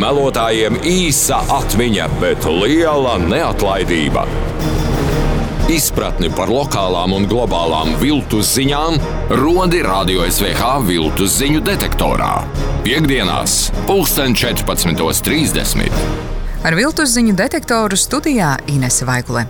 Melotājiem īsa atmiņa, bet liela neatlaidība. Izpratni par lokālām un globālām viltus ziņām rodi Radio SVH viltus ziņu detektorā. Piektdienās, 14.30. Ar viltus ziņu detektoru studijā Inese Vaigule.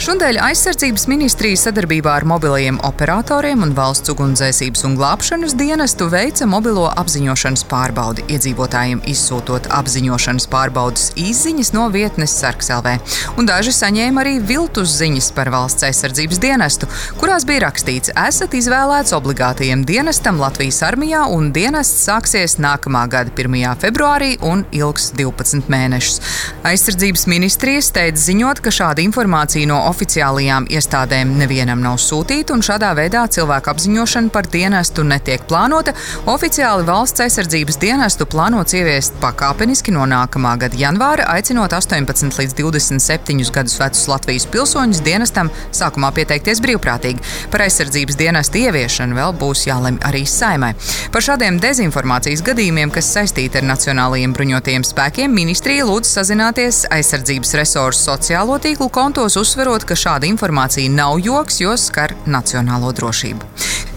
Šodien aizsardzības ministrija sadarbībā ar mobilajiem operatoriem un valsts ugunsdzēsības un glābšanas dienestu veica mobilo apziņošanas pārbaudi iedzīvotājiem, izsūtot apziņošanas pārbaudas izziņas no vietnes Sarkselvē. Un daži saņēma arī viltus ziņas par valsts aizsardzības dienestu, kurās bija rakstīts, esat izvēlēts obligātajam dienestam Latvijas armijā un dienests sāksies nākamā gada 1. februārī un ilgs 12 mēnešus. Aizsardzības ministrija steidz ziņot, ka šāda informācija no oficiālajām iestādēm nevienam nav sūtīta, un šādā veidā cilvēku apziņošana par dienestu netiek plānota. Oficiāli valsts aizsardzības dienestu plānots ieviest pakāpeniski no nākamā gada janvāra, aicinot 18 līdz 27 gadus vecus Latvijas pilsoņus dienestam sākumā pieteikties brīvprātīgi. Par aizsardzības dienestu ieviešanu vēl būs jālemj arī saimai. Par šādiem dezinformācijas gadījumiem, kas saistīti ar Nacionālajiem bruņotajiem spēkiem, ministrija lūdz sazināties aizsardzības resursu sociālo tīklu kontos, uzsverot, ka šāda informācija nav joks, jo skar nacionālo drošību.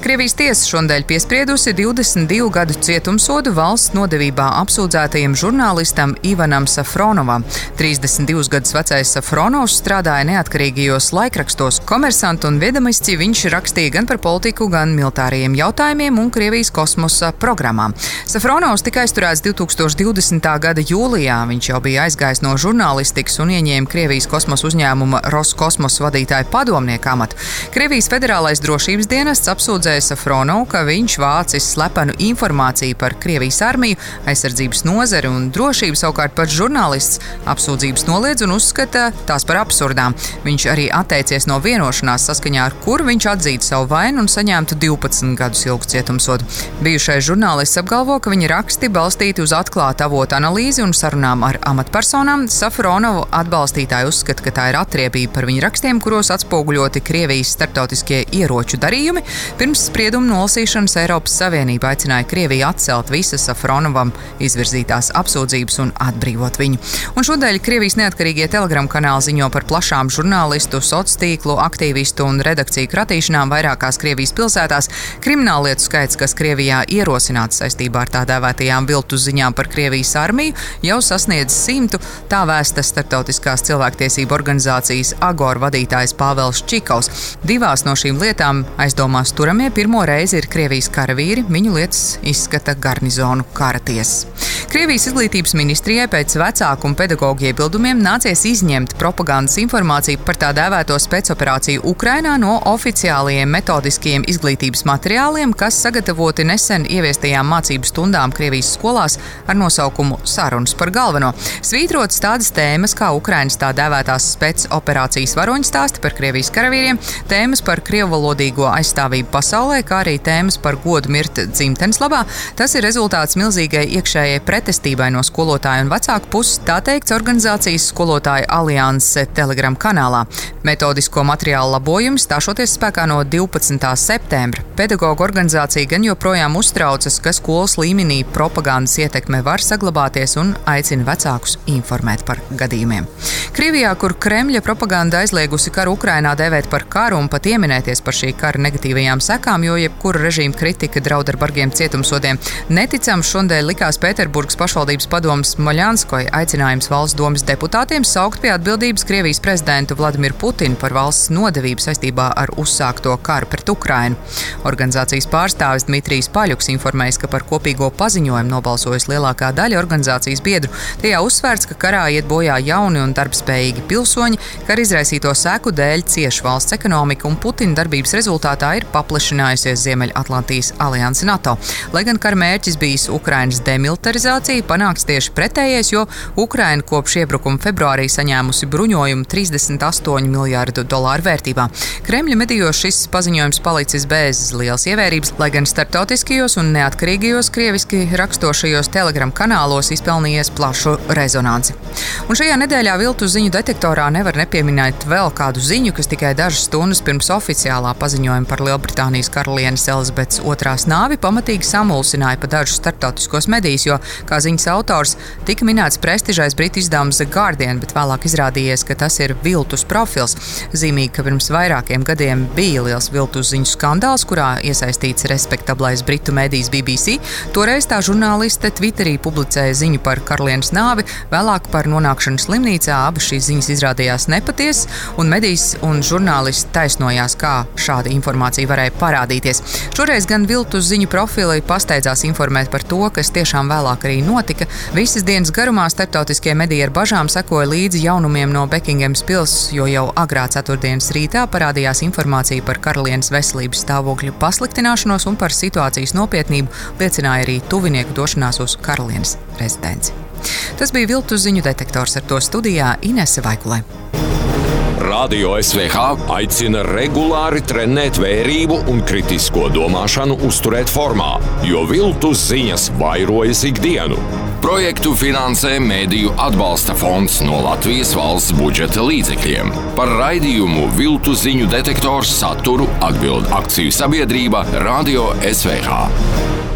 Krievijas tiesa šodien piespriedusi 22 gadu cietumsodu valsts nodevībā apsūdzētajam žurnālistam Ivanam Safronovam. 32 gadus vecais Safronovs strādāja neatkarīgajos laikrakstos. Komersant un viedamisti viņš rakstīja gan par politiku, gan militāriem jautājumiem un Krievijas kosmosa programmām. Safronovs tika aizturēts 2020. gada jūlijā. Viņš jau bija aizgājis no žurnālistikas un ieņēma Krievijas kosmosa uzņēmuma Roskosmos vadītāja padomnieka amatu. Krievijas federālais drošības dienests apsūdzēja Safronovu, ka viņš vācis slepenu informāciju par Krievijas armiju, aizsardzības nozari un drošību, savukārt pats žurnālists apsūdzības noliedz un uzskata tās par absurdām. Viņš arī atteicies no vienošanās, saskaņā ar kuru viņš atzītu savu vainu un saņemtu 12 gadus ilgu cietumsodu. Bijušais žurnālists apgalvo, ka viņa raksti balstīti uz atklātu avotu analīzi un sarunām ar amatpersonām. Safronovu atbalstītāji uzskata, ka tā ir atriebība par viņa rakstiem, kuros atspoguļoti Krievijas starptautiskie ieroču darījumi. Pirms sprieduma nolasīšanas Eiropas Savienība aicināja Krieviju atcelt visas Safronovam izvirzītās apsūdzības un atbrīvot viņu. Un šodien Krievijas neatkarīgie telegramu kanāli ziņo par plašām žurnālistu, sociālo tīklu, aktīvistu un redakciju kratīšanām vairākās Krievijas pilsētās. Krimināllietu skaits, kas Krievijā ierosināts saistībā ar tā dēvētajām viltu ziņām par Krievijas armiju, jau sasniedz simtu. Tā vēsta starptautiskās cilvēktiesību organizācijas Agor vadītājs Pāvels Čikovs. Divās no šīm lietām aizdomās turamie pirmo reizi ir Krievijas karavīri, viņu lietas izskata garnizonu kara tiesas. Krievijas izglītības ministrijai pēc vecāku un pedagoģu iebildumiem nācies izņemt propagandas informāciju par tā dēvēto spēcoperāciju Ukrainā no oficiālajiem metodiskajiem izglītības materiāliem, kas sagatavoti nesen ieviestajām mācību stundām Krievijas skolās ar nosaukumu Sarunas par galveno. Svītrotas tādas tēmas kā Ukrainas tā dēvētās spēcoperācijas varoņu stāsti par Krievijas karavīriem, tēmas par krievvalodīgo aizstāvību pasaulē, kā arī tēmas par godu mirt dzimtenes labā. Tas ir rezultāts milzīgai iekšējai pretestībai no skolotāju un vecāku puses, tā teikts organizācijas skolotāju alianse Telegram kanālā. Metodisko materiālu labojums stāšoties spēkā no 12. septembra. Pedagoģa organizācija gan joprojām uztraucas, ka skolas līmenī propagandas ietekme var saglabāties un aicina vecākus informēt par gadījumiem. Krievijā, kur Kremļa propaganda aizliegusi karu Ukrainā dēvēt par karu un pat ieminēties par šī kara negatīvajām sekām, jo jebkura režīma kritika draud ar bargiem cietumsodiem, neticams šodien likās Pēterburgas pašvaldības padomas Maļanskoja aicinājums valsts domas deputātiem saukt pie atbildības Krievijas prezidentu Vladimiru Putinu par valsts nodevību saistībā ar uzsākto karu pret Ukrainu. Organizācijas pārstāvis Dmitrijs Paļuks informējis, ka par kopīgo paziņojumu nobalsojas lielākā daļa organizācijas biedru. Tajā uzsvērts, ka karā iet bojā jauni un darbspējīgi pilsoņi, ka ar izraisīto seku dēļ cieši valsts ekonomika un Putina darbības rezultātā ir paplašinājusies Ziemeļatlantijas alianse NATO. Lai gan kara mērķis bijis Ukrainas demilitarizācija, panāks tieši pretējais, jo Ukraina kopš iebrukuma februārī saņēmusi bruņojumu 38 miljārdu dolāru vērtībā. Kremļa medijos šis paziņojums palicis bez lielas ievērības, lai gan starptautiskajos un neatkarīgajos krieviski rakstošajos telegram kanālos izpelnījies plašu rezonanci. Un šajā nedēļā viltu ziņu detektorā nevar nepieminēt vēl kādu ziņu, kas tikai dažas stundas pirms oficiālā paziņojuma par Lielbritānijas karalienes Elizabetes otrās nāvi pamatīgi samulsināja pa dažus starptautiskos medijus, jo, kā ziņas autors, tika minēts prestižais britu izdevums The Guardian, bet vēlāk izrādījies, ka tas ir viltus profils. Zīmīgi, ka pirms vairākiem gadiem bija liels viltus ziņu skandāls, kurā iesaistīts respektablais britu medijs BBC. Toreiz tā žurnāliste Twitterī publicēja ziņu par karalienes nāvi, vēlāk par nonākšanu slimnīcā. Abas šīs ziņas izrādījās nepatiesas, un medijs un žurnālisti taisnojās, kā šāda informācija varēja parādīties. Šoreiz gan viltus ziņu profili pasteidzās informēt par to, kas tiešām vēlāk arī notika. Visas dienas garumā starptautiskie mediji ar bažām sekoja līdzi jaunumiem no Bekingams pilsētas, jo jau agrā ceturtdienas rītā parādījās informācija par karalienes veselības stāvokļa pasliktināšanos un par situācijas nopietnību liecināja arī tuvinieku došanās uz karalienes rezidenci. Tas bija viltus ziņu detektors ar to studijā Inese Vaikulē. Radio SVH aicina regulāri trenēt vērību un kritisko domāšanu, uzturēt formā, jo viltus ziņas vairojas ikdienu. Projektu finansē Mēdīju atbalsta fonds no Latvijas valsts budžeta līdzekļiem. Par raidījumu viltu ziņu detektoru saturu atbild akciju sabiedrība Radio SVH.